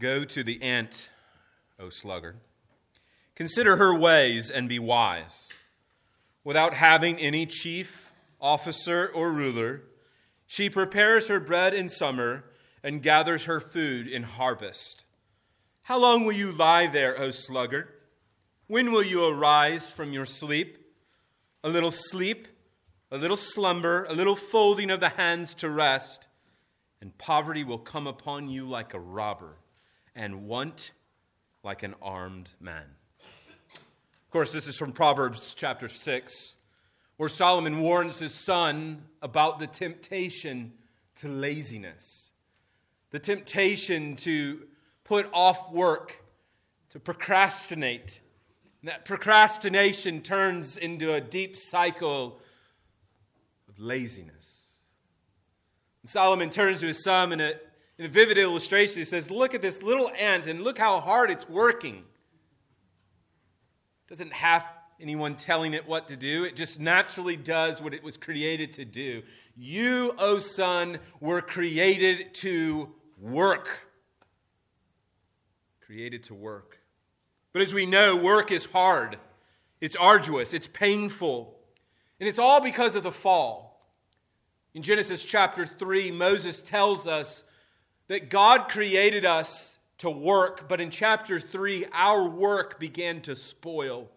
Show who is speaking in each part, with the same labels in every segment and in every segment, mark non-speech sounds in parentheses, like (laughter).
Speaker 1: Go to the ant, O sluggard. Consider her ways and be wise. Without having any chief, officer, or ruler, she prepares her bread in summer and gathers her food in harvest. How long will you lie there, O sluggard? When will you arise from your sleep? A little sleep, a little slumber, a little folding of the hands to rest, and poverty will come upon you like a robber, and want like an armed man. Of course, this is from Proverbs chapter 6, where Solomon warns his son about the temptation to laziness, the temptation to put off work, to procrastinate. And that procrastination turns into a deep cycle of laziness. And Solomon turns to his son in a, in a vivid illustration. He says, Look at this little ant and look how hard it's working. It doesn't have anyone telling it what to do. It just naturally does what it was created to do. You, O oh son, were created to work created to work. But as we know, work is hard, it's arduous, it's painful, and it's all because of the fall. In Genesis chapter 3, Moses tells us that God created us to work, but in chapter 3, our work began to spoil.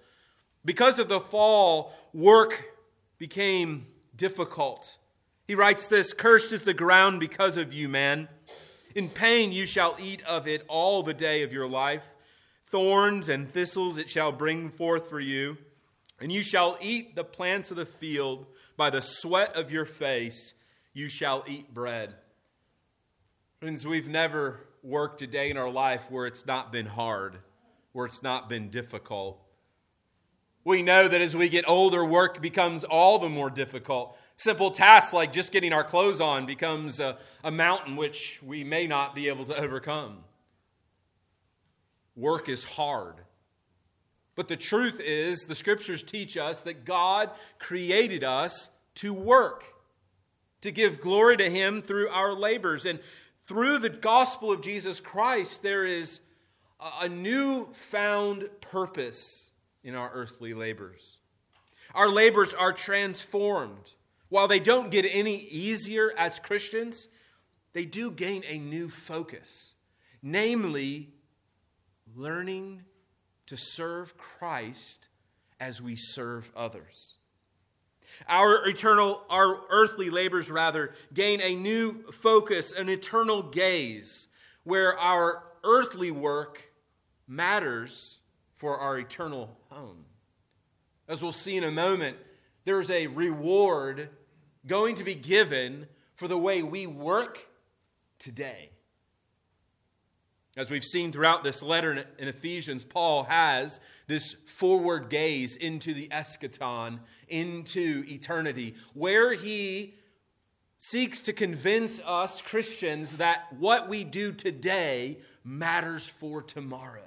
Speaker 1: Because of the fall, work became difficult. He writes this Cursed is the ground because of you, man. In pain you shall eat of it all the day of your life. Thorns and thistles it shall bring forth for you. And you shall eat the plants of the field. By the sweat of your face you shall eat bread. Friends, we've never worked a day in our life where it's not been hard, where it's not been difficult. We know that as we get older, work becomes all the more difficult. Simple tasks like just getting our clothes on becomes a, a mountain which we may not be able to overcome. Work is hard. But the truth is, the scriptures teach us that God created us to work, to give glory to Him through our labors. And through the gospel of Jesus Christ, there is a new found purpose in our earthly labors. Our labors are transformed. While they don't get any easier as Christians, they do gain a new focus, namely, learning to serve Christ as we serve others. Our eternal, our earthly labors, rather, gain a new focus, an eternal gaze, where our earthly work matters for our eternal home. As we'll see in a moment, there's a reward going to be given for the way we work today. As we've seen throughout this letter in Ephesians, Paul has this forward gaze into the eschaton, into eternity, where he seeks to convince us Christians that what we do today matters for tomorrow.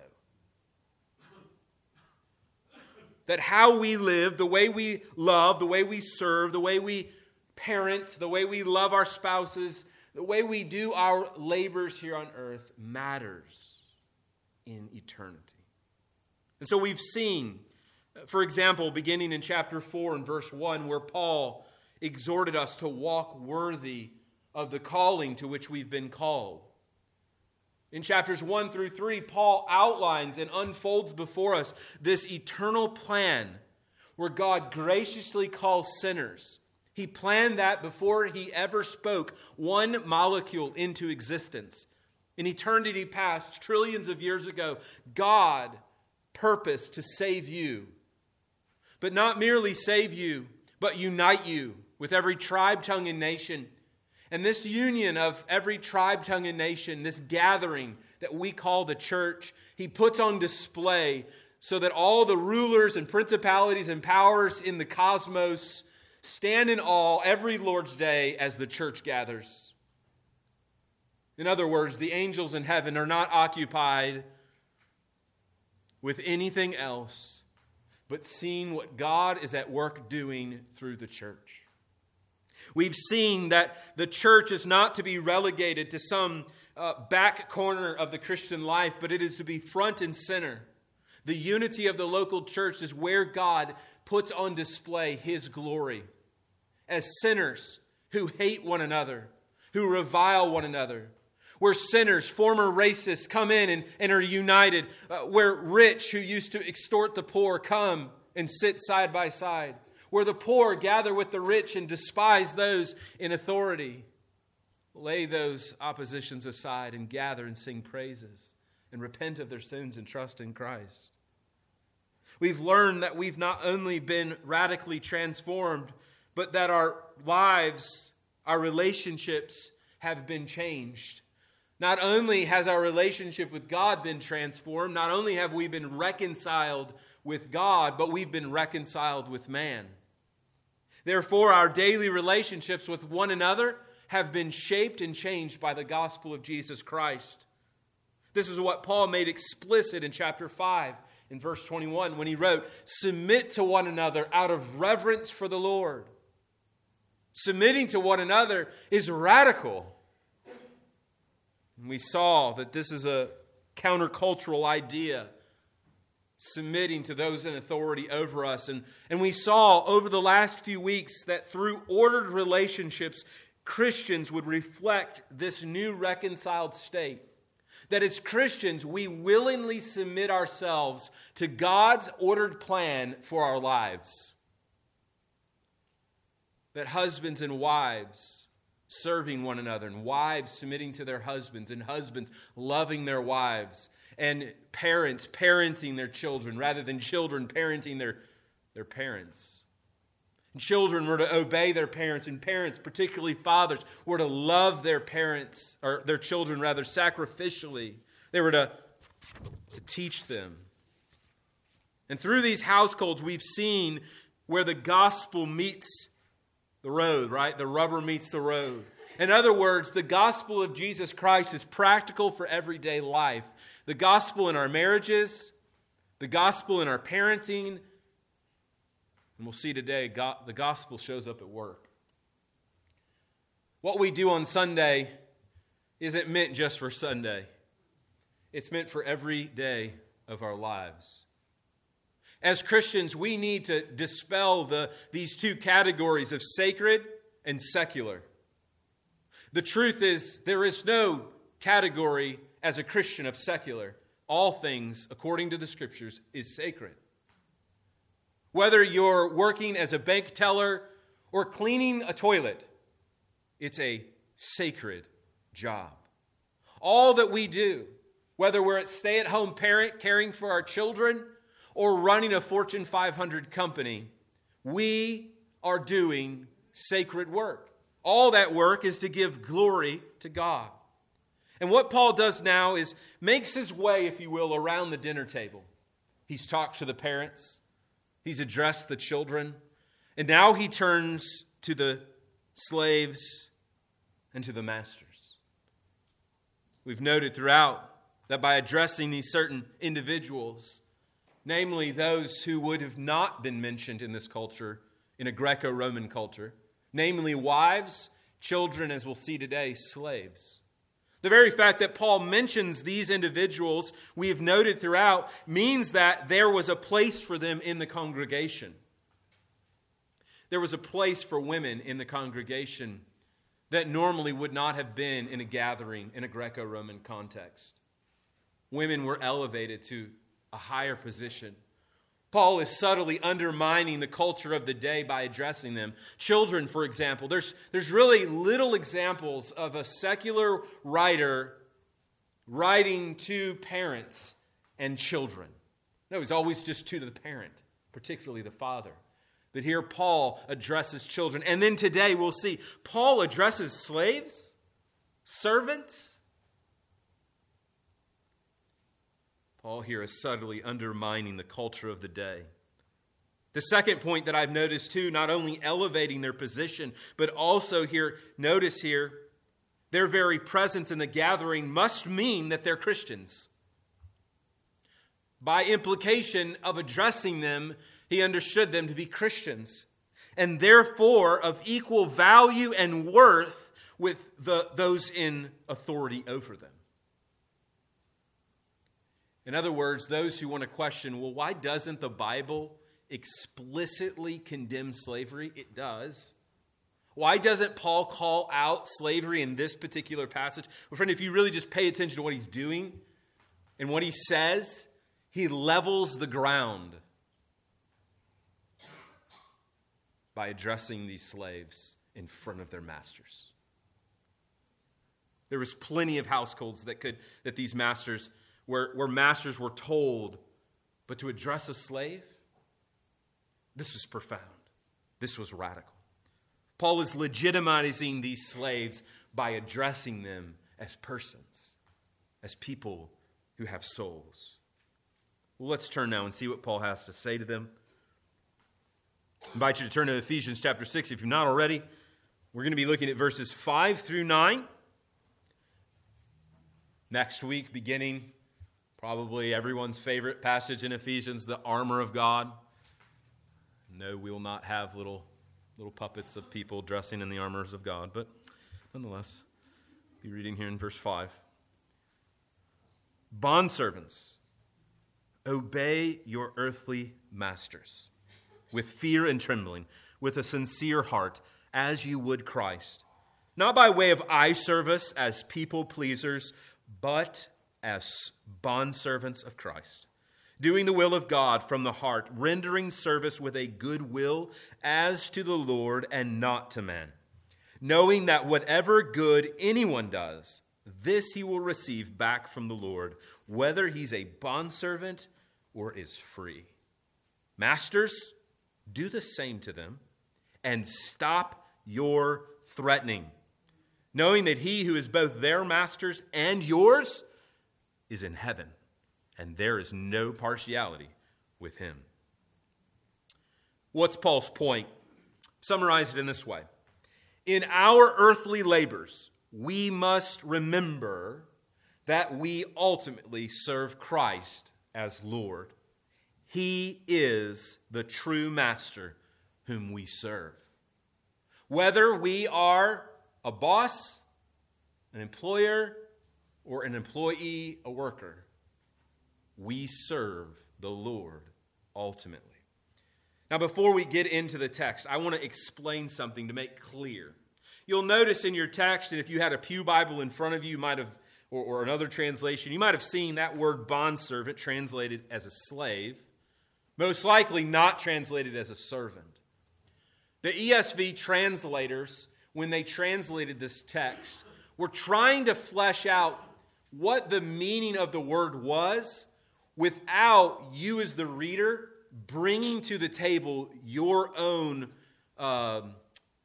Speaker 1: that how we live, the way we love, the way we serve, the way we parent, the way we love our spouses, the way we do our labors here on earth matters in eternity. And so we've seen, for example, beginning in chapter 4 and verse 1, where Paul exhorted us to walk worthy of the calling to which we've been called. In chapters 1 through 3, Paul outlines and unfolds before us this eternal plan where God graciously calls sinners. He planned that before he ever spoke one molecule into existence. In eternity past, trillions of years ago, God purposed to save you. But not merely save you, but unite you with every tribe, tongue, and nation and this union of every tribe, tongue, and nation, this gathering that we call the church, he puts on display so that all the rulers and principalities and powers in the cosmos stand in awe every Lord's day as the church gathers. In other words, the angels in heaven are not occupied with anything else but seeing what God is at work doing through the church. We've seen that the church is not to be relegated to some uh, back corner of the Christian life, but it is to be front and center. The unity of the local church is where God puts on display his glory. As sinners who hate one another, who revile one another, where sinners, former racists, come in and, and are united, uh, where rich who used to extort the poor come and sit side by side, where the poor gather with the rich and despise those in authority. Lay those oppositions aside and gather and sing praises and repent of their sins and trust in Christ. We've learned that we've not only been radically transformed, but that our lives, our relationships have been changed. Not only has our relationship with God been transformed, not only have we been reconciled with God, but we've been reconciled with man. Therefore, our daily relationships with one another have been shaped and changed by the gospel of Jesus Christ. This is what Paul made explicit in chapter 5 in verse 21 when he wrote, Submit to one another out of reverence for the Lord. Submitting to one another is radical. And we saw that this is a countercultural idea, submitting to those in authority over us. And, and we saw over the last few weeks that through ordered relationships, Christians would reflect this new reconciled state. That as Christians, we willingly submit ourselves to God's ordered plan for our lives. That husbands and wives serving one another, and wives submitting to their husbands, and husbands loving their wives, and parents parenting their children rather than children parenting their, their parents. Children were to obey their parents, and parents, particularly fathers, were to love their parents, or their children rather, sacrificially. They were to, to teach them. And through these households, we've seen where the gospel meets the road, right? The rubber meets the road. In other words, the gospel of Jesus Christ is practical for everyday life. The gospel in our marriages, the gospel in our parenting, and we'll see today, God, the gospel shows up at work. What we do on Sunday isn't meant just for Sunday, it's meant for every day of our lives. As Christians, we need to dispel the, these two categories of sacred and secular. The truth is, there is no category as a Christian of secular. All things, according to the scriptures, is sacred. Whether you're working as a bank teller or cleaning a toilet, it's a sacred job. All that we do, whether we're a stay at home parent caring for our children or running a Fortune 500 company, we are doing sacred work. All that work is to give glory to God. And what Paul does now is makes his way, if you will, around the dinner table. He's talked to the parents, He's addressed the children. And now he turns to the slaves and to the masters. We've noted throughout that by addressing these certain individuals, namely those who would have not been mentioned in this culture, in a Greco Roman culture, namely wives, children, as we'll see today, slaves. The very fact that Paul mentions these individuals, we have noted throughout, means that there was a place for them in the congregation. There was a place for women in the congregation that normally would not have been in a gathering in a Greco Roman context. Women were elevated to a higher position. Paul is subtly undermining the culture of the day by addressing them. Children, for example, there's, there's really little examples of a secular writer writing to parents and children. No, he's always just to the parent, particularly the father. But here Paul addresses children. And then today we'll see Paul addresses slaves, servants, Paul here is subtly undermining the culture of the day. The second point that I've noticed too, not only elevating their position, but also here, notice here, their very presence in the gathering must mean that they're Christians. By implication of addressing them, he understood them to be Christians, and therefore of equal value and worth with the, those in authority over them. In other words, those who want to question, well, why doesn't the Bible explicitly condemn slavery? It does. Why doesn't Paul call out slavery in this particular passage? Well, friend, if you really just pay attention to what he's doing and what he says, he levels the ground by addressing these slaves in front of their masters. There was plenty of households that could that these masters where, where masters were told, but to address a slave, this was profound. This was radical. Paul is legitimizing these slaves by addressing them as persons, as people who have souls. Well, let's turn now and see what Paul has to say to them. I invite you to turn to Ephesians chapter 6 if you're not already. We're going to be looking at verses 5 through 9. Next week, beginning probably everyone's favorite passage in Ephesians, the armor of God. No, we will not have little, little puppets of people dressing in the armors of God, but nonetheless, be reading here in verse 5. Bondservants, obey your earthly masters with fear and trembling, with a sincere heart, as you would Christ, not by way of eye service as people pleasers, but as bondservants of Christ, doing the will of God from the heart, rendering service with a good will as to the Lord and not to man, knowing that whatever good anyone does, this he will receive back from the Lord, whether he's a bondservant or is free. Masters, do the same to them and stop your threatening, knowing that he who is both their masters and yours is in heaven, and there is no partiality with him. What's Paul's point? Summarize it in this way In our earthly labors, we must remember that we ultimately serve Christ as Lord. He is the true master whom we serve. Whether we are a boss, an employer, or an employee, a worker, we serve the Lord ultimately. Now, before we get into the text, I want to explain something to make clear. You'll notice in your text, and if you had a Pew Bible in front of you, you might have, or, or another translation, you might have seen that word bondservant translated as a slave, most likely not translated as a servant. The ESV translators, when they translated this text, were trying to flesh out what the meaning of the word was without you, as the reader, bringing to the table your own um,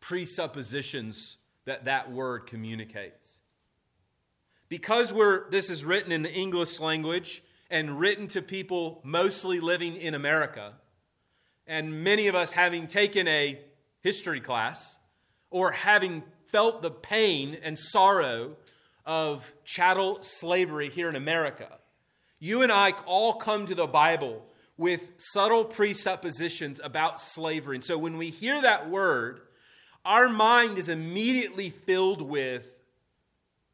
Speaker 1: presuppositions that that word communicates. Because we're, this is written in the English language and written to people mostly living in America, and many of us having taken a history class or having felt the pain and sorrow of chattel slavery here in America, you and I all come to the Bible with subtle presuppositions about slavery. And so when we hear that word, our mind is immediately filled with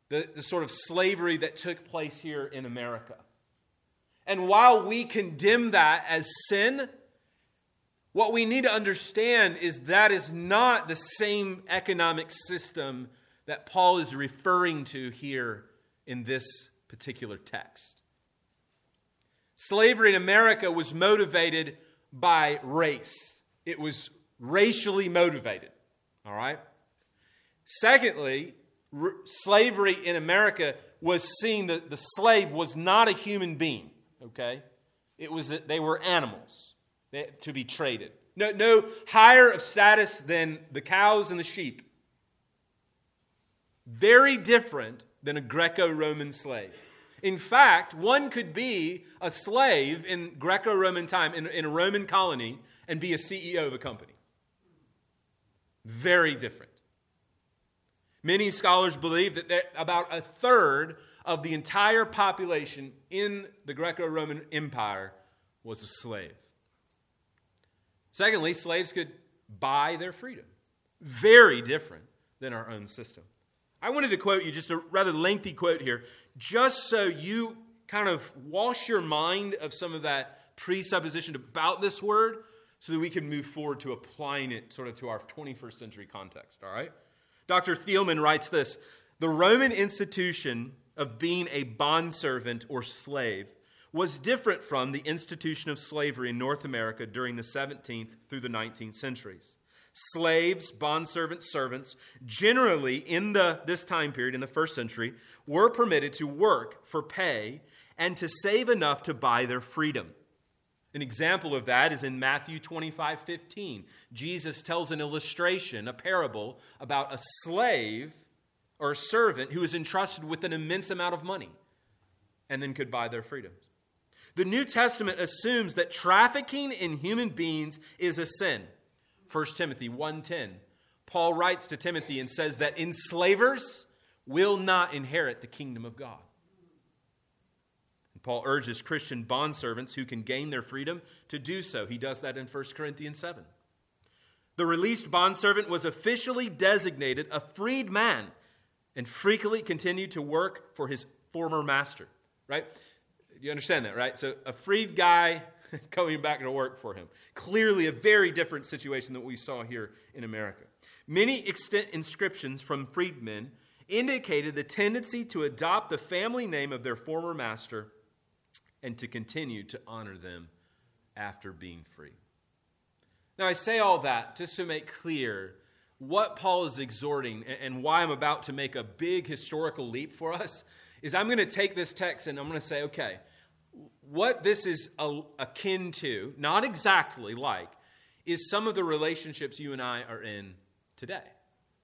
Speaker 1: the, the sort of slavery that took place here in America. And while we condemn that as sin, what we need to understand is that is not the same economic system that Paul is referring to here in this particular text. Slavery in America was motivated by race, it was racially motivated. All right? Secondly, r- slavery in America was seen that the slave was not a human being, okay? It was that they were animals eh, to be traded. No, no higher of status than the cows and the sheep. Very different than a Greco Roman slave. In fact, one could be a slave in Greco Roman time, in, in, a Roman colony, and be a CEO of a company. Very different. Many scholars believe that about a third of the entire population in the Greco Roman Empire was a slave. Secondly, slaves could buy their freedom. Very different than our own system. I wanted to quote you just a rather lengthy quote here, just so you kind of wash your mind of some of that presupposition about this word so that we can move forward to applying it sort of to our 21st century context, all right? Dr. Thielman writes this The Roman institution of being a bondservant or slave was different from the institution of slavery in North America during the 17th through the 19th centuries. Slaves, bondservants, servants, generally in the, this time period, in the first century, were permitted to work for pay and to save enough to buy their freedom. An example of that is in Matthew 25 15. Jesus tells an illustration, a parable, about a slave or a servant who is entrusted with an immense amount of money and then could buy their freedoms. The New Testament assumes that trafficking in human beings is a sin. 1 Timothy 1:10. Paul writes to Timothy and says that enslavers will not inherit the kingdom of God. And Paul urges Christian bondservants who can gain their freedom to do so. He does that in 1 Corinthians 7. The released bondservant was officially designated a freed man and frequently continued to work for his former master, right? You understand that, right? So a freed guy (laughs) going back to work for him. Clearly a very different situation than what we saw here in America. Many extant inscriptions from freedmen indicated the tendency to adopt the family name of their former master and to continue to honor them after being free. Now, I say all that just to make clear what Paul is exhorting and why I'm about to make a big historical leap for us is I'm going to take this text and I'm going to say, okay, what this is akin to, not exactly like, is some of the relationships you and I are in today.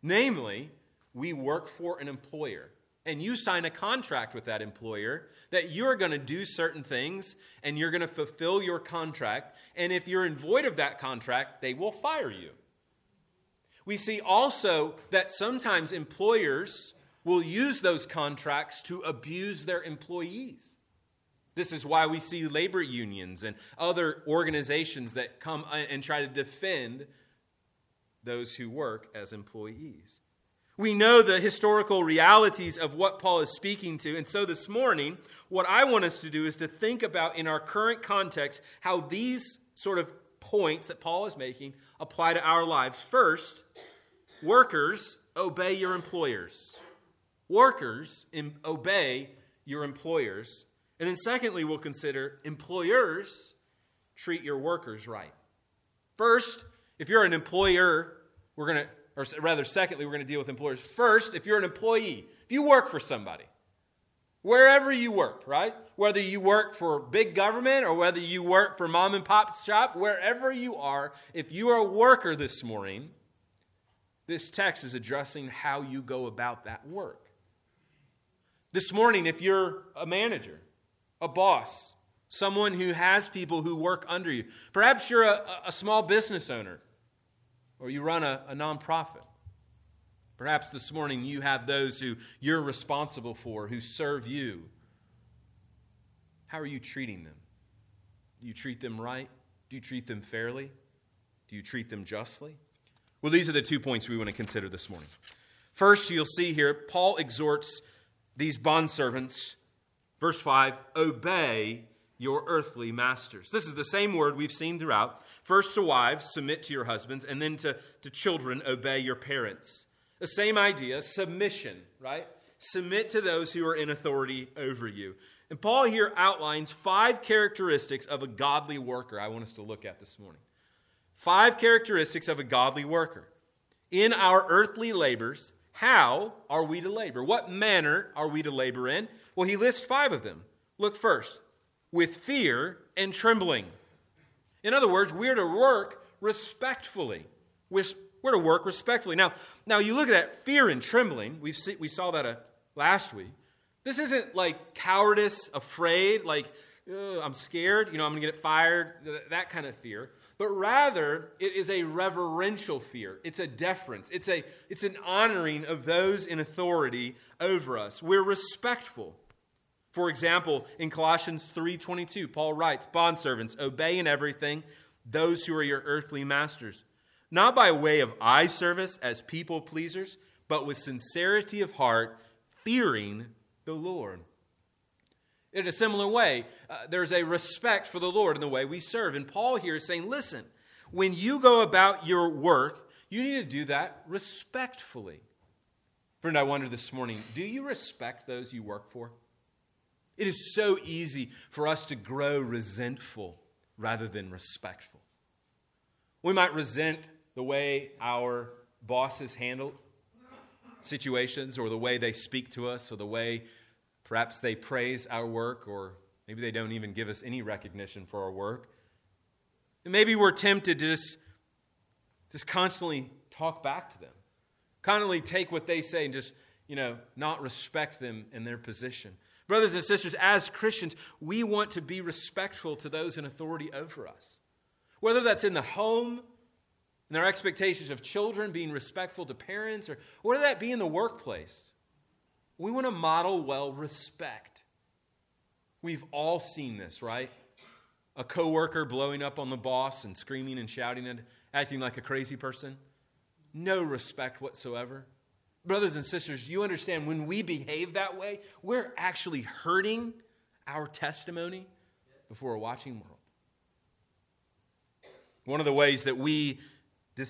Speaker 1: Namely, we work for an employer and you sign a contract with that employer that you're going to do certain things and you're going to fulfill your contract. And if you're in void of that contract, they will fire you. We see also that sometimes employers will use those contracts to abuse their employees. This is why we see labor unions and other organizations that come uh, and try to defend those who work as employees. We know the historical realities of what Paul is speaking to. And so this morning, what I want us to do is to think about in our current context how these sort of points that Paul is making apply to our lives. First, workers, obey your employers. Workers, obey your employers. And then, secondly, we'll consider employers treat your workers right. First, if you're an employer, we're going to or rather, secondly, we're going to deal with employers. First, if you're an employee, if you work for somebody, wherever you work, right? Whether you work for big government or whether you work for mom and pop shop, wherever you are, if you are a worker this morning, this text is addressing how you go about that work. This morning, if you're a manager, a boss, someone who has people who work under you, perhaps you're a, a small business owner or you run a, a nonprofit. Perhaps this morning you have those who you're responsible for, who serve you. How are you treating them? Do you treat them right? Do you treat them fairly? Do you treat them justly? Well, these are the two points we want to consider this morning. First, you'll see here, Paul exhorts these bondservants, verse 5, obey your earthly masters. This is the same word we've seen throughout. First to wives, submit to your husbands, and then to, to children, obey your parents. The same idea, submission, right? Submit to those who are in authority over you. And Paul here outlines five characteristics of a godly worker I want us to look at this morning. Five characteristics of a godly worker. In our earthly labors, how are we to labor? What manner are we to labor in? Well, he lists five of them. Look first with fear and trembling. In other words, we're to work respectfully. We're, to work respectfully. Now, now you look at that fear and trembling. we see, we saw that uh, last week. This isn't like cowardice, afraid, like I'm scared, you know, I'm going to get fired, that kind of fear. But rather, it is a reverential fear. It's a deference. It's, a, it's an honoring of those in authority over us. We're respectful. For example, in Colossians 3:22, Paul writes, "Bondservants, obey in everything those who are your earthly masters, not by way of eye service as people pleasers, but with sincerity of heart, fearing the Lord. In a similar way, uh, there's a respect for the Lord in the way we serve. And Paul here is saying, listen, when you go about your work, you need to do that respectfully. Friend, I wonder this morning do you respect those you work for? It is so easy for us to grow resentful rather than respectful. We might resent the way our bosses handle situations or the way they speak to us or the way perhaps they praise our work or maybe they don't even give us any recognition for our work. And maybe we're tempted to just, just constantly talk back to them, constantly take what they say and just, you know, not respect them in their position. Brothers and sisters, as Christians, we want to be respectful to those in authority over us. Whether that's in the home, and our expectations of children being respectful to parents, or whether that be in the workplace. We want to model well respect. We've all seen this, right? A coworker blowing up on the boss and screaming and shouting and acting like a crazy person. No respect whatsoever. Brothers and sisters, you understand when we behave that way, we're actually hurting our testimony before a watching world. One of the ways that we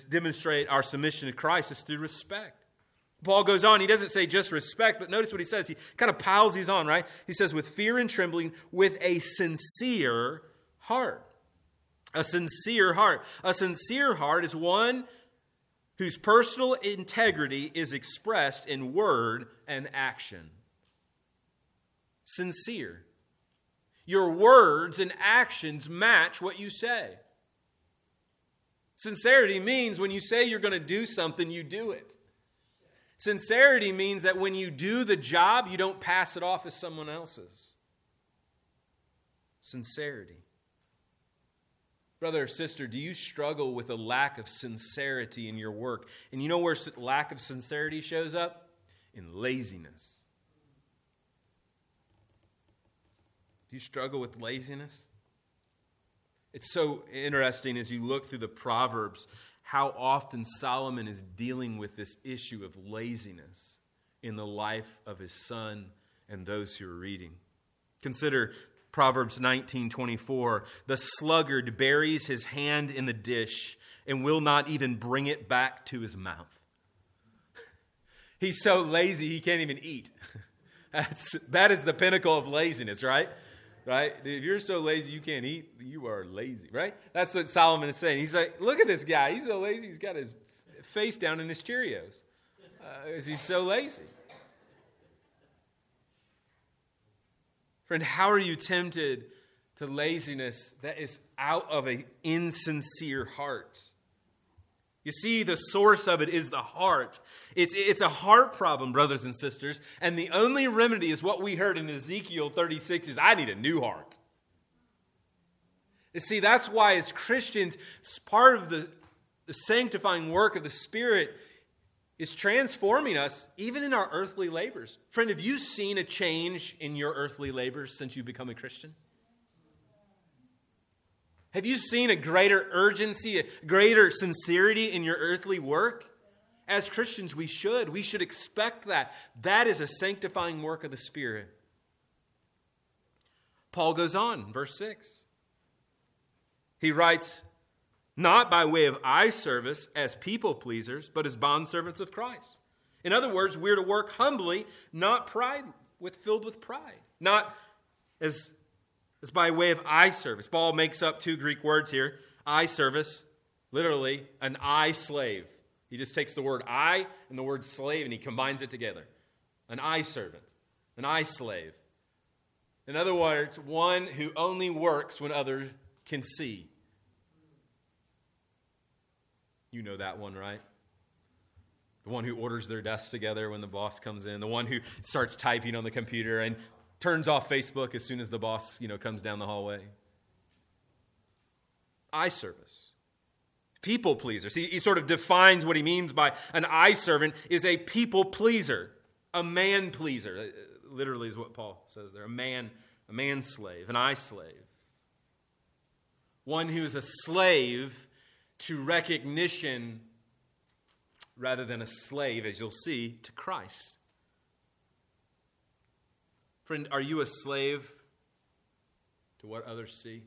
Speaker 1: demonstrate our submission to Christ is through respect. Paul goes on, he doesn't say just respect, but notice what he says. He kind of piles these on, right? He says, with fear and trembling, with a sincere heart. A sincere heart. A sincere heart is one whose personal integrity is expressed in word and action. Sincere. Your words and actions match what you say. Sincerity means when you say you're going to do something, you do it. Sincerity means that when you do the job, you don't pass it off as someone else's. Sincerity. Brother or sister, do you struggle with a lack of sincerity in your work? And you know where lack of sincerity shows up? In laziness. Do you struggle with laziness? It's so interesting as you look through the Proverbs how often Solomon is dealing with this issue of laziness in the life of his son and those who are reading. Consider Proverbs 19:24, "The sluggard buries his hand in the dish and will not even bring it back to his mouth." (laughs) He's so lazy he can't even eat. (laughs) That's, that is the pinnacle of laziness, right? right? If you're so lazy you can't eat, you are lazy, right? That's what Solomon is saying. He's like, look at this guy. He's so lazy, he's got his face down in his Cheerios uh, he's so lazy. Friend, how are you tempted to laziness that is out of an insincere heart? You see, the source of it is the heart. It's, it's a heart problem, brothers and sisters. And the only remedy is what we heard in Ezekiel 36 is I need a new heart. You see, that's why as Christians, part of the, the sanctifying work of the Spirit is transforming us even in our earthly labors. Friend, have you seen a change in your earthly labors since you become a Christian? Have you seen a greater urgency, a greater sincerity in your earthly work? As Christians, we should. We should expect that. That is a sanctifying work of the Spirit. Paul goes on, verse 6. He writes, Not by way of eye service as people pleasers, but as bondservants of Christ. In other words, we're to work humbly, not pride with filled with pride. Not as it's by way of eye service. Paul makes up two Greek words here eye service, literally, an eye slave. He just takes the word eye and the word slave and he combines it together. An eye servant, an eye slave. In other words, one who only works when others can see. You know that one, right? The one who orders their desks together when the boss comes in, the one who starts typing on the computer and turns off Facebook as soon as the boss, you know, comes down the hallway. Eye service. People pleaser. See, he sort of defines what he means by an eye servant is a people pleaser, a man pleaser. Uh, literally is what Paul says there. A man, a man slave, an eye slave. One who is a slave to recognition rather than a slave, as you'll see, to Christ. Friend, are you a slave to what others see?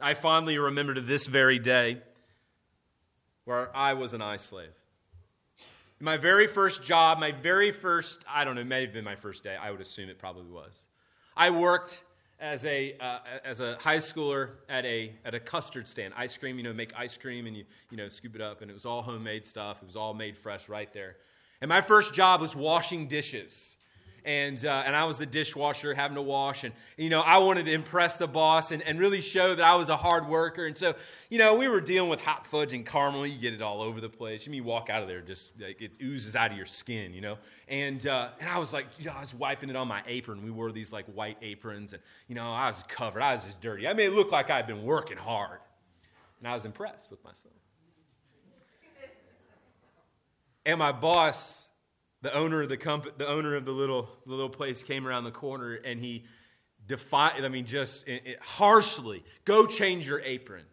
Speaker 1: I fondly remember to this very day where I was an eye slave. My very first job, my very first, I don't know, it may have been my first day. I would assume it probably was. I worked as a, uh, as a high schooler at a, at a custard stand. Ice cream, you know, make ice cream and you, you know, scoop it up. And it was all homemade stuff. It was all made fresh right there. And my first job was washing dishes and, uh, and I was the dishwasher having to wash. And, you know, I wanted to impress the boss and, and really show that I was a hard worker. And so, you know, we were dealing with hot fudge and caramel. You get it all over the place. You mean, you walk out of there, just like it oozes out of your skin, you know? And, uh, and I was like, you know, I was wiping it on my apron. We wore these like white aprons. And, you know, I was covered. I was just dirty. I made it look like I'd been working hard. And I was impressed with myself. And my boss, the owner of the company, the owner of the little, the little place came around the corner and he defied, I mean, just it, it, harshly, go change your apron.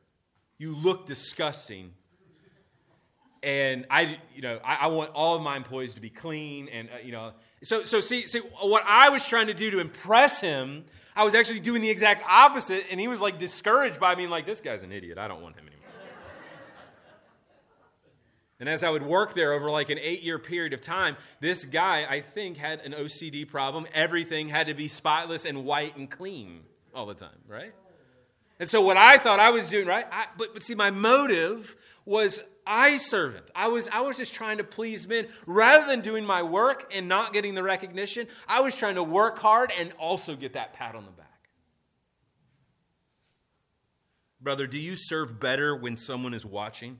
Speaker 1: You look disgusting. And I, you know, I, I want all of my employees to be clean. And, uh, you know, so, so see, see, what I was trying to do to impress him, I was actually doing the exact opposite. And he was like discouraged by me, like, this guy's an idiot. I don't want him anymore. And as I would work there over like an eight year period of time, this guy, I think, had an OCD problem. Everything had to be spotless and white and clean all the time, right? And so what I thought I was doing, right? I, but, but see, my motive was eye servant. I was, I was just trying to please men. Rather than doing my work and not getting the recognition, I was trying to work hard and also get that pat on the back. Brother, do you serve better when someone is watching?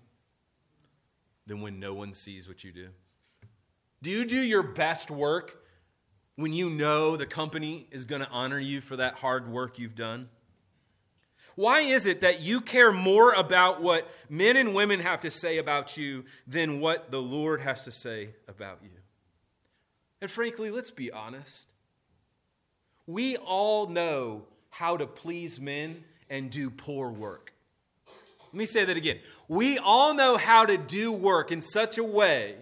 Speaker 1: Than when no one sees what you do? Do you do your best work when you know the company is going to honor you for that hard work you've done? Why is it that you care more about what men and women have to say about you than what the Lord has to say about you? And frankly, let's be honest. We all know how to please men and do poor work. Let me say that again. We all know how to do work in such a way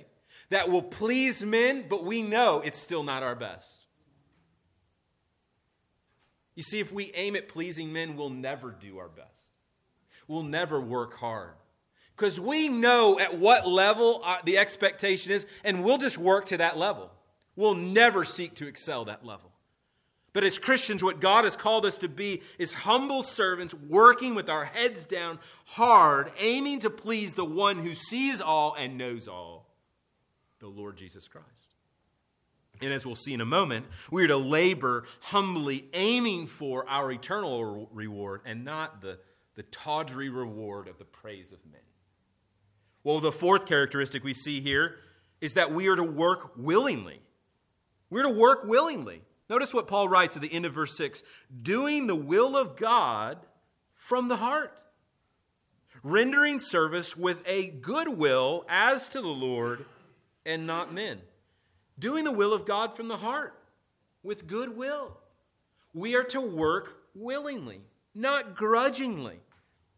Speaker 1: that will please men, but we know it's still not our best. You see, if we aim at pleasing men, we'll never do our best. We'll never work hard. Because we know at what level uh, the expectation is, and we'll just work to that level. We'll never seek to excel that level. But as Christians, what God has called us to be is humble servants working with our heads down hard, aiming to please the one who sees all and knows all, the Lord Jesus Christ. And as we'll see in a moment, we are to labor humbly, aiming for our eternal reward and not the, the tawdry reward of the praise of men. Well, the fourth characteristic we see here is that we are to work willingly. We're to work willingly. Notice what Paul writes at the end of verse 6 doing the will of God from the heart, rendering service with a good will as to the Lord and not men. Doing the will of God from the heart with good will. We are to work willingly, not grudgingly.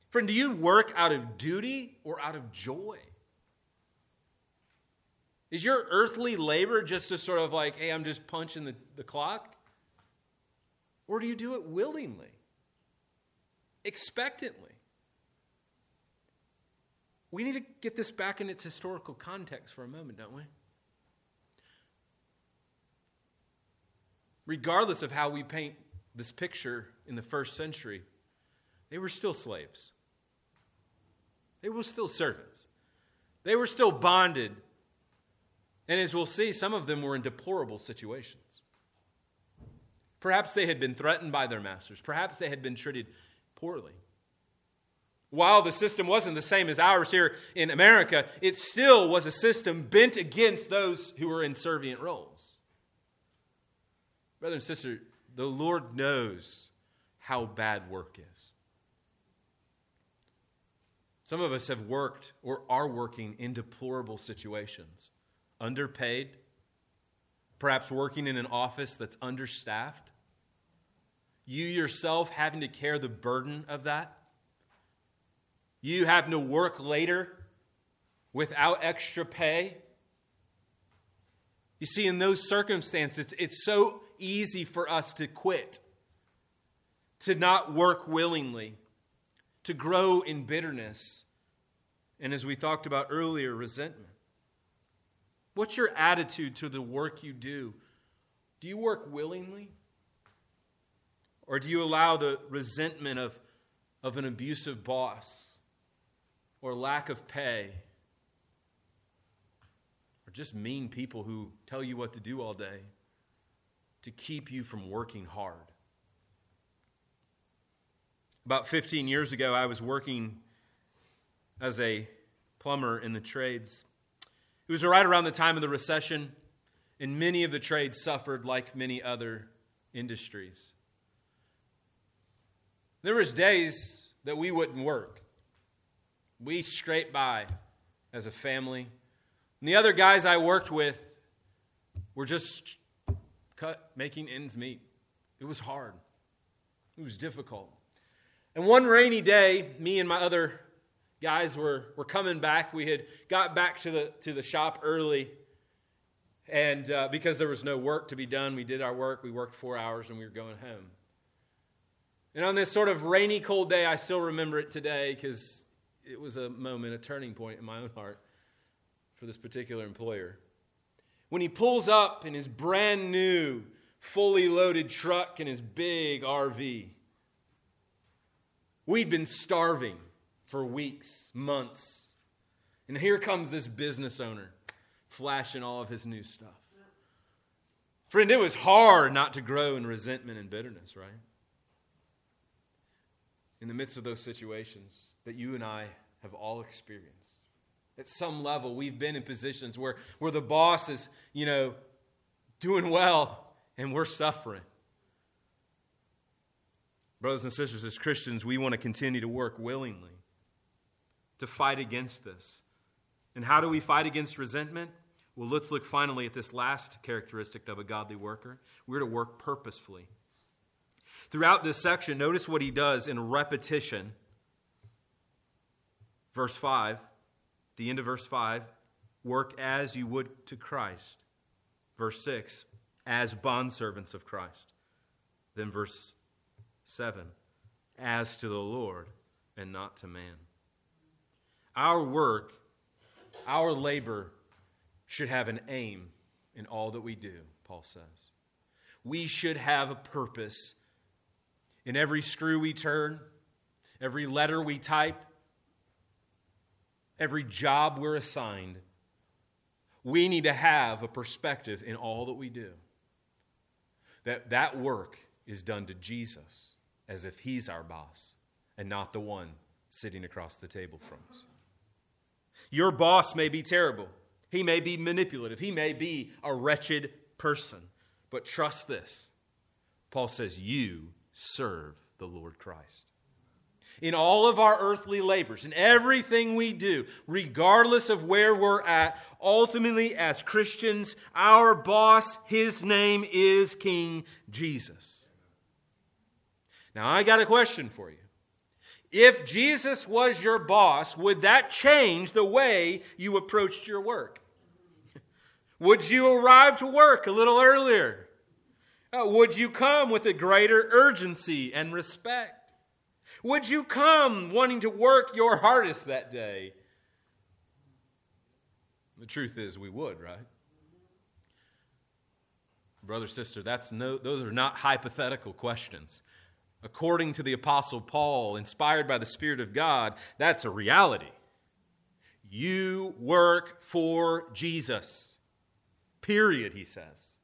Speaker 1: Friend, do you work out of duty or out of joy? Is your earthly labor just to sort of like, hey, I'm just punching the, the clock? Or do you do it willingly, expectantly? We need to get this back in its historical context for a moment, don't we? Regardless of how we paint this picture in the first century, they were still slaves. They were still servants. They were still bonded and as we'll see, some of them were in deplorable situations. Perhaps they had been threatened by their masters, perhaps they had been treated poorly. While the system wasn't the same as ours here in America, it still was a system bent against those who were in servient roles. Brother and sister, the Lord knows how bad work is. Some of us have worked or are working in deplorable situations underpaid, perhaps working in an office that's understaffed, you yourself having to carry the burden of that, you having to work later without extra pay. You see, in those circumstances, it's so easy for us to quit, to not work willingly, to grow in bitterness, and as we talked about earlier, resentment. What's your attitude to the work you do? Do you work willingly? Or do you allow the resentment of, of an abusive boss or lack of pay or just mean people who tell you what to do all day to keep you from working hard? About 15 years ago, I was working as a plumber in the trades. It was right around the time of the recession, and many of the trades suffered like many other industries. There was days that we wouldn't work. We scraped by as a family. And the other guys I worked with were just cut making ends meet. It was hard. It was difficult. And one rainy day, me and my other guys were, were coming back. We had got back to the, to the shop early. And uh, because there was no work to be done, we did our work. We worked four hours and we were going home. And on this sort of rainy, cold day, I still remember it today because it was a moment, a turning point in my own heart for this particular employer. When he pulls up in his brand new, fully loaded truck and his big RV, we'd been starving for weeks, months. And here comes this business owner flashing all of his new stuff. Friend, it was hard not to grow in resentment and bitterness, right? in the midst of those situations that you and I have all experienced. At some level, we've been in positions where, where the boss is, you know, doing well and we're suffering. Brothers and sisters, as Christians, we want to continue to work willingly to fight against this. And how do we fight against resentment? Well, let's look finally at this last characteristic of a godly worker. We're to work purposefully. Throughout this section, notice what he does in repetition. Verse 5, the end of verse 5, work as you would to Christ. Verse 6, as bondservants of Christ. Then verse 7, as to the Lord and not to man. Our work, our labor should have an aim in all that we do, Paul says. We should have a purpose in every screw we turn, every letter we type, every job we're assigned, we need to have a perspective in all that we do. That that work is done to Jesus as if he's our boss and not the one sitting across the table from us. Your boss may be terrible. He may be manipulative. He may be a wretched person. But trust this Paul says, You serve the Lord Christ. In all of our earthly labors, in everything we do, regardless of where we're at, ultimately as Christians, our boss, his name is King Jesus. Now, I got a question for you. If Jesus was your boss, would that change the way you approached your work? (laughs) Would you arrive to work a little earlier? Uh, would you come with a greater urgency and respect? Would you come wanting to work your hardest that day? The truth is, we would, right? Brother, sister, that's no, those are not hypothetical questions. According to the Apostle Paul, inspired by the Spirit of God, that's a reality. You work for Jesus. Period, he says.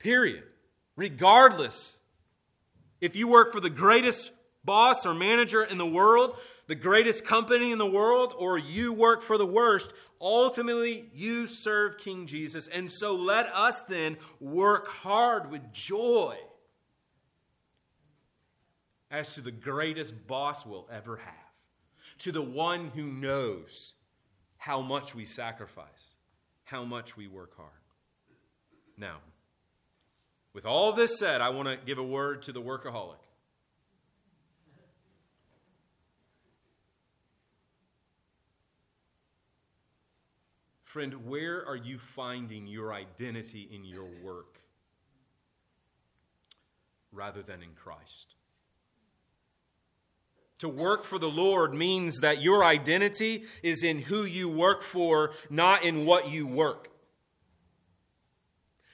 Speaker 1: Period. Regardless if you work for the greatest boss or manager in the world, the greatest company in the world, or you work for the worst, ultimately you serve King Jesus. And so let us then work hard with joy as to the greatest boss we'll ever have, to the one who knows how much we sacrifice, how much we work hard. Now, with all this said, I want to give a word to the workaholic. Friend, where are you finding your identity in your work rather than in Christ? To work for the Lord means that your identity is in who you work for, not in what you work.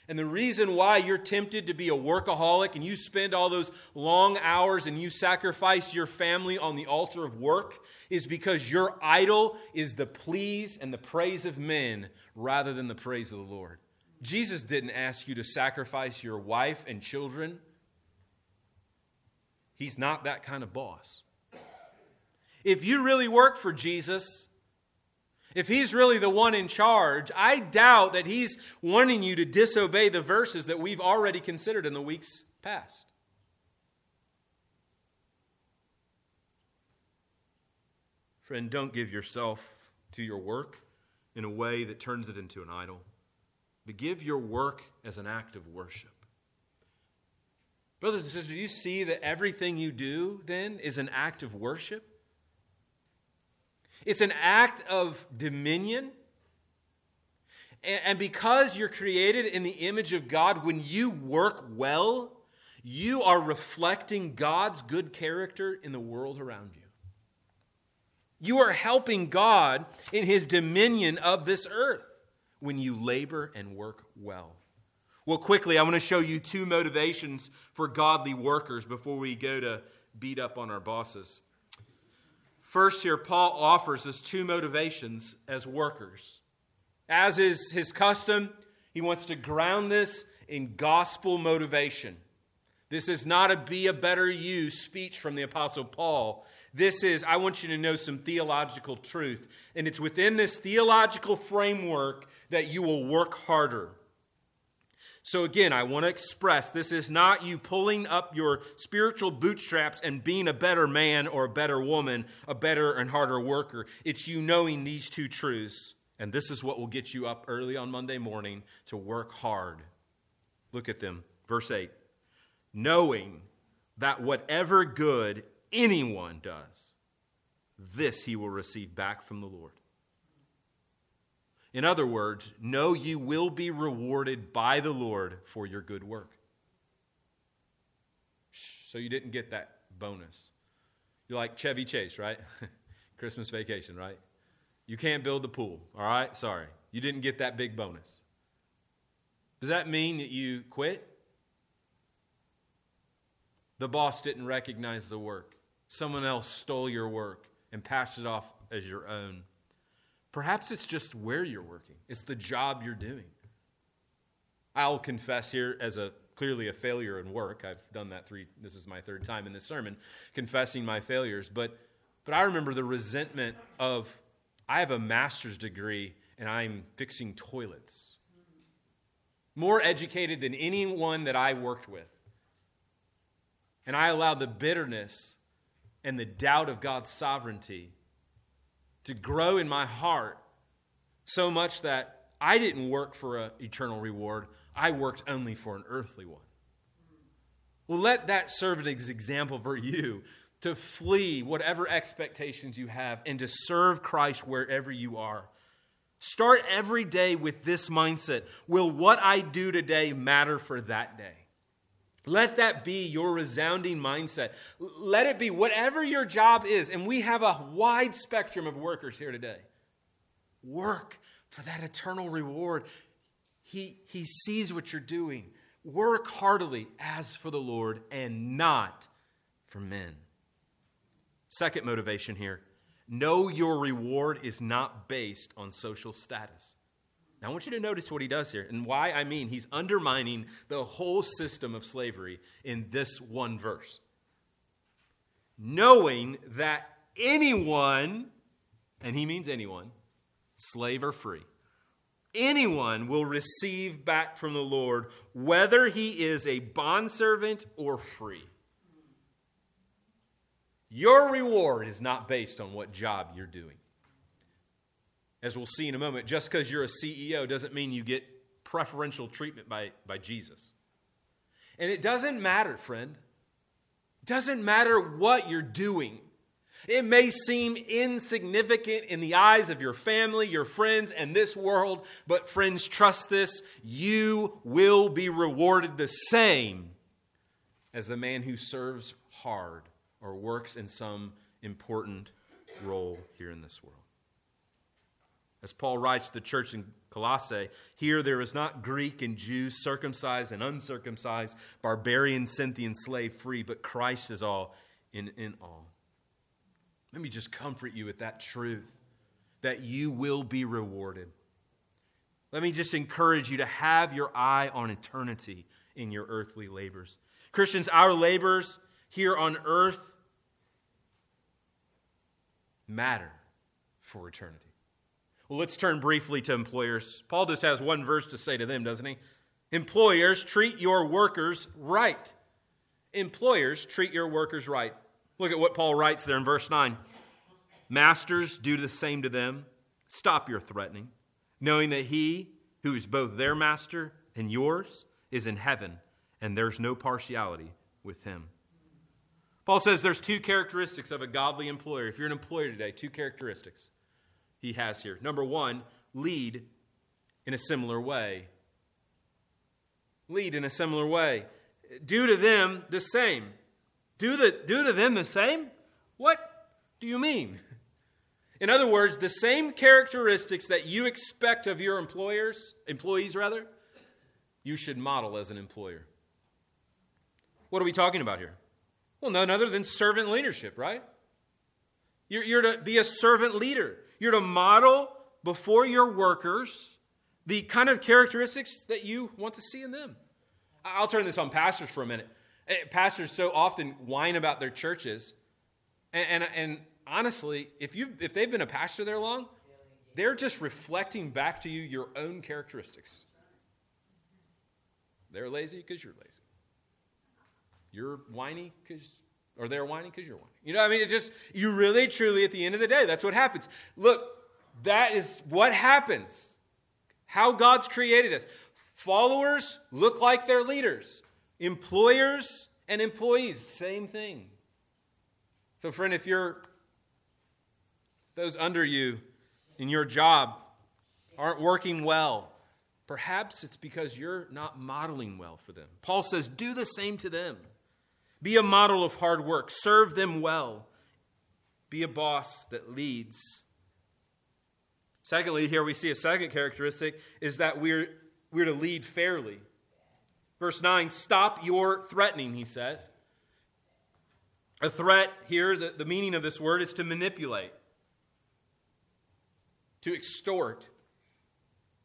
Speaker 1: And the reason why you're tempted to be a workaholic and you spend all those long hours and you sacrifice your family on the altar of work is because your idol is the please and the praise of men rather than the praise of the Lord. Jesus didn't ask you to sacrifice your wife and children. He's not that kind of boss. If you really work for Jesus, if he's really the one in charge, I doubt that he's wanting you to disobey the verses that we've already considered in the weeks past. Friend, don't give yourself to your work in a way that turns it into an idol, but give your work as an act of worship. Brothers and sisters, do you see that everything you do then is an act of worship? It's an act of dominion. And because you're created in the image of God, when you work well, you are reflecting God's good character in the world around you. You are helping God in his dominion of this earth when you labor and work well. Well, quickly, I want to show you two motivations for godly workers before we go to beat up on our bosses. First, here, Paul offers us two motivations as workers. As is his custom, he wants to ground this in gospel motivation. This is not a be a better you speech from the Apostle Paul. This is, I want you to know some theological truth. And it's within this theological framework that you will work harder. So, again, I want to express this is not you pulling up your spiritual bootstraps and being a better man or a better woman, a better and harder worker. It's you knowing these two truths. And this is what will get you up early on Monday morning to work hard. Look at them. Verse 8 Knowing that whatever good anyone does, this he will receive back from the Lord. In other words, know you will be rewarded by the Lord for your good work. So you didn't get that bonus. You're like Chevy Chase, right? (laughs) Christmas vacation, right? You can't build the pool, all right? Sorry. You didn't get that big bonus. Does that mean that you quit? The boss didn't recognize the work. Someone else stole your work and passed it off as your own. Perhaps it's just where you're working, it's the job you're doing. I'll confess here as a clearly a failure in work. I've done that three this is my third time in this sermon confessing my failures, but but I remember the resentment of I have a master's degree and I'm fixing toilets. More educated than anyone that I worked with. And I allowed the bitterness and the doubt of God's sovereignty to grow in my heart so much that I didn't work for an eternal reward, I worked only for an earthly one. Well, let that serve as an example for you to flee whatever expectations you have and to serve Christ wherever you are. Start every day with this mindset Will what I do today matter for that day? Let that be your resounding mindset. Let it be whatever your job is. And we have a wide spectrum of workers here today. Work for that eternal reward. He, he sees what you're doing. Work heartily as for the Lord and not for men. Second motivation here know your reward is not based on social status. Now, I want you to notice what he does here and why I mean he's undermining the whole system of slavery in this one verse. Knowing that anyone, and he means anyone, slave or free, anyone will receive back from the Lord, whether he is a bondservant or free. Your reward is not based on what job you're doing as we'll see in a moment, just because you're a CEO doesn't mean you get preferential treatment by, by Jesus. And it doesn't matter, friend. It doesn't matter what you're doing. It may seem insignificant in the eyes of your family, your friends, and this world, but friends, trust this you will be rewarded the same as the man who serves hard or works in some important role here in this world. As Paul writes to the church in Colossae, here there is not Greek and Jew, circumcised and uncircumcised, barbarian, Scythian, slave, free, but Christ is all in, in all. Let me just comfort you with that truth that you will be rewarded. Let me just encourage you to have your eye on eternity in your earthly labors. Christians, our labors here on earth matter for eternity. Well, let's turn briefly to employers. Paul just has one verse to say to them, doesn't he? Employers, treat your workers right. Employers, treat your workers right. Look at what Paul writes there in verse 9. Masters, do the same to them. Stop your threatening, knowing that he who is both their master and yours is in heaven, and there's no partiality with him. Paul says there's two characteristics of a godly employer. If you're an employer today, two characteristics he has here. Number one, lead in a similar way. Lead in a similar way. Do to them the same. Do, the, do to them the same? What do you mean? In other words, the same characteristics that you expect of your employers, employees rather, you should model as an employer. What are we talking about here? Well, none other than servant leadership, right? You're, you're to be a servant leader. You're to model before your workers the kind of characteristics that you want to see in them. I'll turn this on pastors for a minute. Eh, pastors so often whine about their churches, and, and, and honestly, if, you if they've been a pastor there long, they're just reflecting back to you your own characteristics. They're lazy because you're lazy. You're whiny because, or they're whining because you're whining. You know, what I mean, it just, you really, truly, at the end of the day, that's what happens. Look, that is what happens. How God's created us. Followers look like their leaders, employers and employees, same thing. So, friend, if you're those under you in your job aren't working well, perhaps it's because you're not modeling well for them. Paul says, do the same to them. Be a model of hard work, serve them well, be a boss that leads. Secondly, here we see a second characteristic is that we're, we're to lead fairly. Verse 9, stop your threatening, he says. A threat here, the, the meaning of this word is to manipulate to extort,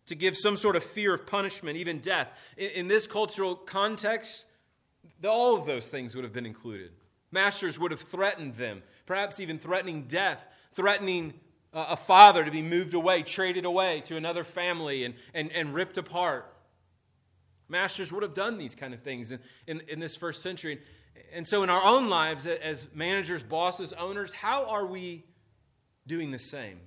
Speaker 1: to give some sort of fear of punishment, even death. In, in this cultural context, all of those things would have been included. Masters would have threatened them, perhaps even threatening death, threatening uh, a father to be moved away, traded away to another family, and, and, and ripped apart. Masters would have done these kind of things in, in, in this first century. And so, in our own lives, as managers, bosses, owners, how are we doing the same?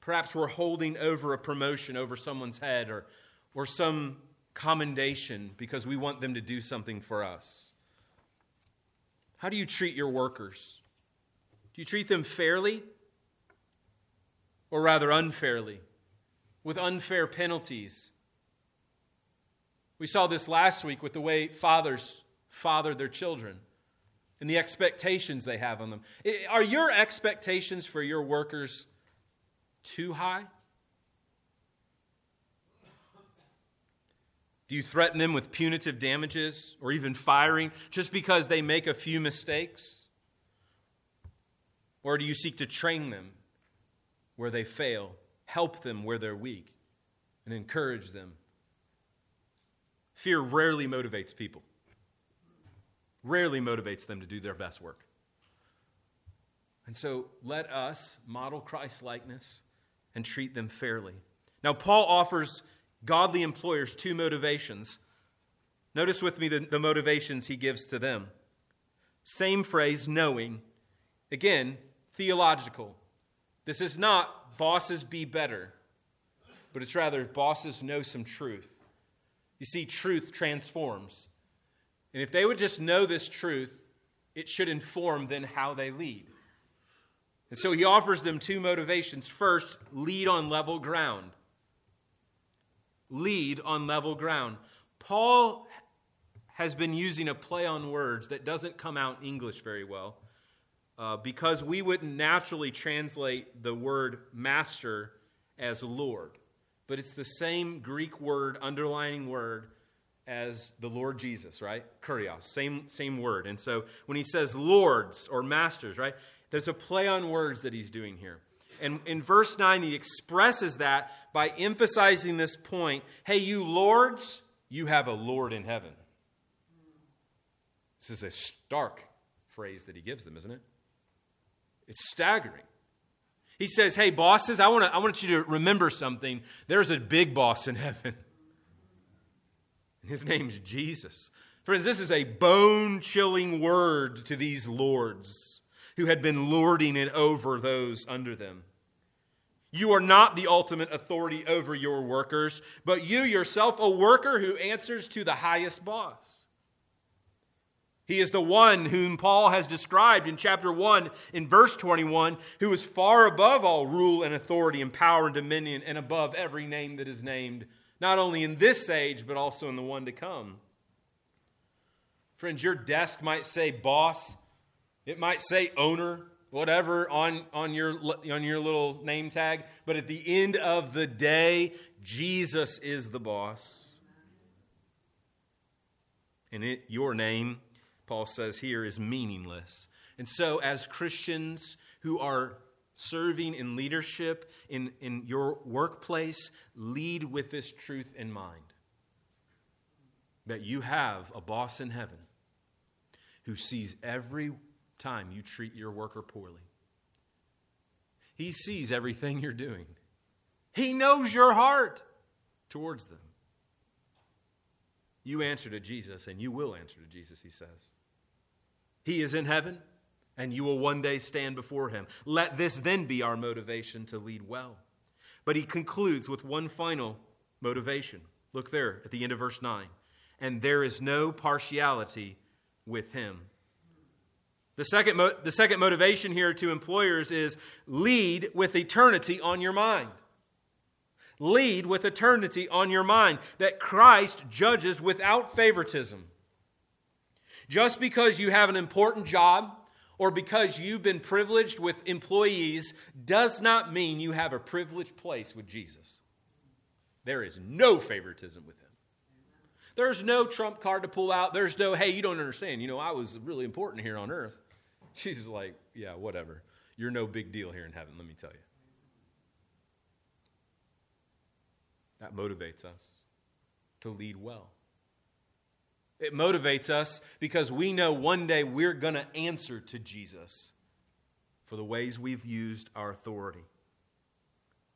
Speaker 1: Perhaps we're holding over a promotion over someone's head or, or some commendation because we want them to do something for us. How do you treat your workers? Do you treat them fairly or rather unfairly, with unfair penalties? We saw this last week with the way fathers father their children and the expectations they have on them. Are your expectations for your workers too high? Do you threaten them with punitive damages or even firing just because they make a few mistakes? Or do you seek to train them where they fail, help them where they're weak, and encourage them? Fear rarely motivates people, rarely motivates them to do their best work. And so let us model Christ likeness and treat them fairly. Now, Paul offers godly employers two motivations. Notice with me the, the motivations he gives to them. Same phrase, knowing. Again, theological. This is not bosses be better, but it's rather bosses know some truth. You see, truth transforms. And if they would just know this truth, it should inform then how they lead. And so he offers them two motivations. First, lead on level ground. Lead on level ground. Paul has been using a play on words that doesn't come out English very well uh, because we wouldn't naturally translate the word master as Lord. But it's the same Greek word, underlining word, as the Lord Jesus, right? Kurios, same, same word. And so when he says lords or masters, right, there's a play on words that he's doing here. And in verse 9, he expresses that by emphasizing this point hey, you lords, you have a Lord in heaven. This is a stark phrase that he gives them, isn't it? It's staggering. He says, Hey, bosses, I, wanna, I want you to remember something. There's a big boss in heaven. And (laughs) his name's Jesus. Friends, this is a bone chilling word to these lords who had been lording it over those under them. You are not the ultimate authority over your workers, but you yourself, a worker who answers to the highest boss. He is the one whom Paul has described in chapter 1 in verse 21, who is far above all rule and authority and power and dominion and above every name that is named, not only in this age, but also in the one to come. Friends, your desk might say boss, it might say owner, whatever on, on, your, on your little name tag, but at the end of the day, Jesus is the boss. And it, your name Paul says here, is meaningless. And so, as Christians who are serving in leadership in, in your workplace, lead with this truth in mind that you have a boss in heaven who sees every time you treat your worker poorly. He sees everything you're doing, He knows your heart towards them. You answer to Jesus, and you will answer to Jesus, he says. He is in heaven, and you will one day stand before him. Let this then be our motivation to lead well. But he concludes with one final motivation. Look there at the end of verse 9. And there is no partiality with him. The second, mo- the second motivation here to employers is lead with eternity on your mind. Lead with eternity on your mind, that Christ judges without favoritism. Just because you have an important job or because you've been privileged with employees does not mean you have a privileged place with Jesus. There is no favoritism with him. There's no trump card to pull out. There's no, hey, you don't understand. You know, I was really important here on earth. (laughs) Jesus is like, yeah, whatever. You're no big deal here in heaven, let me tell you. That motivates us to lead well. It motivates us because we know one day we're going to answer to Jesus for the ways we've used our authority.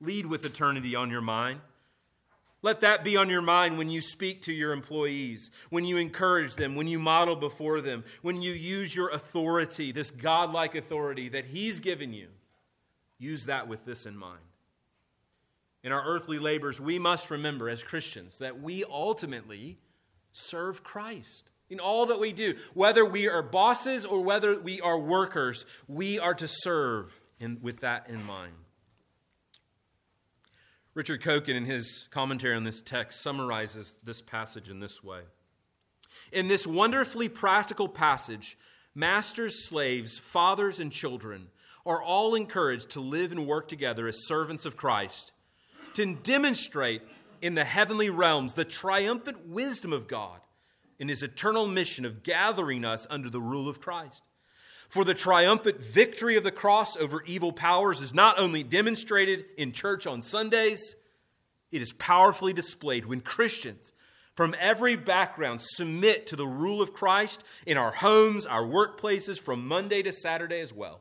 Speaker 1: Lead with eternity on your mind. Let that be on your mind when you speak to your employees, when you encourage them, when you model before them, when you use your authority, this godlike authority that He's given you. Use that with this in mind. In our earthly labors, we must remember as Christians that we ultimately serve Christ in all that we do. Whether we are bosses or whether we are workers, we are to serve in, with that in mind. Richard Coekin, in his commentary on this text, summarizes this passage in this way In this wonderfully practical passage, masters, slaves, fathers, and children are all encouraged to live and work together as servants of Christ, to demonstrate in the heavenly realms the triumphant wisdom of God in his eternal mission of gathering us under the rule of Christ. For the triumphant victory of the cross over evil powers is not only demonstrated in church on Sundays, it is powerfully displayed when Christians from every background submit to the rule of Christ in our homes, our workplaces, from Monday to Saturday as well.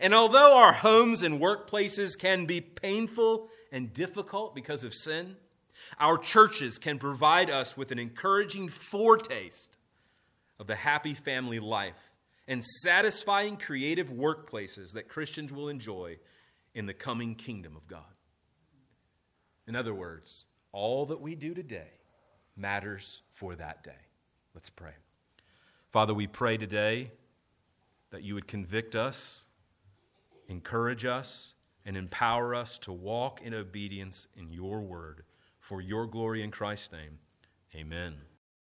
Speaker 1: And although our homes and workplaces can be painful and difficult because of sin, our churches can provide us with an encouraging foretaste of the happy family life and satisfying creative workplaces that Christians will enjoy in the coming kingdom of God. In other words, all that we do today matters for that day. Let's pray. Father, we pray today that you would convict us, encourage us, and empower us to walk in obedience in your word. For your glory in Christ's name, amen.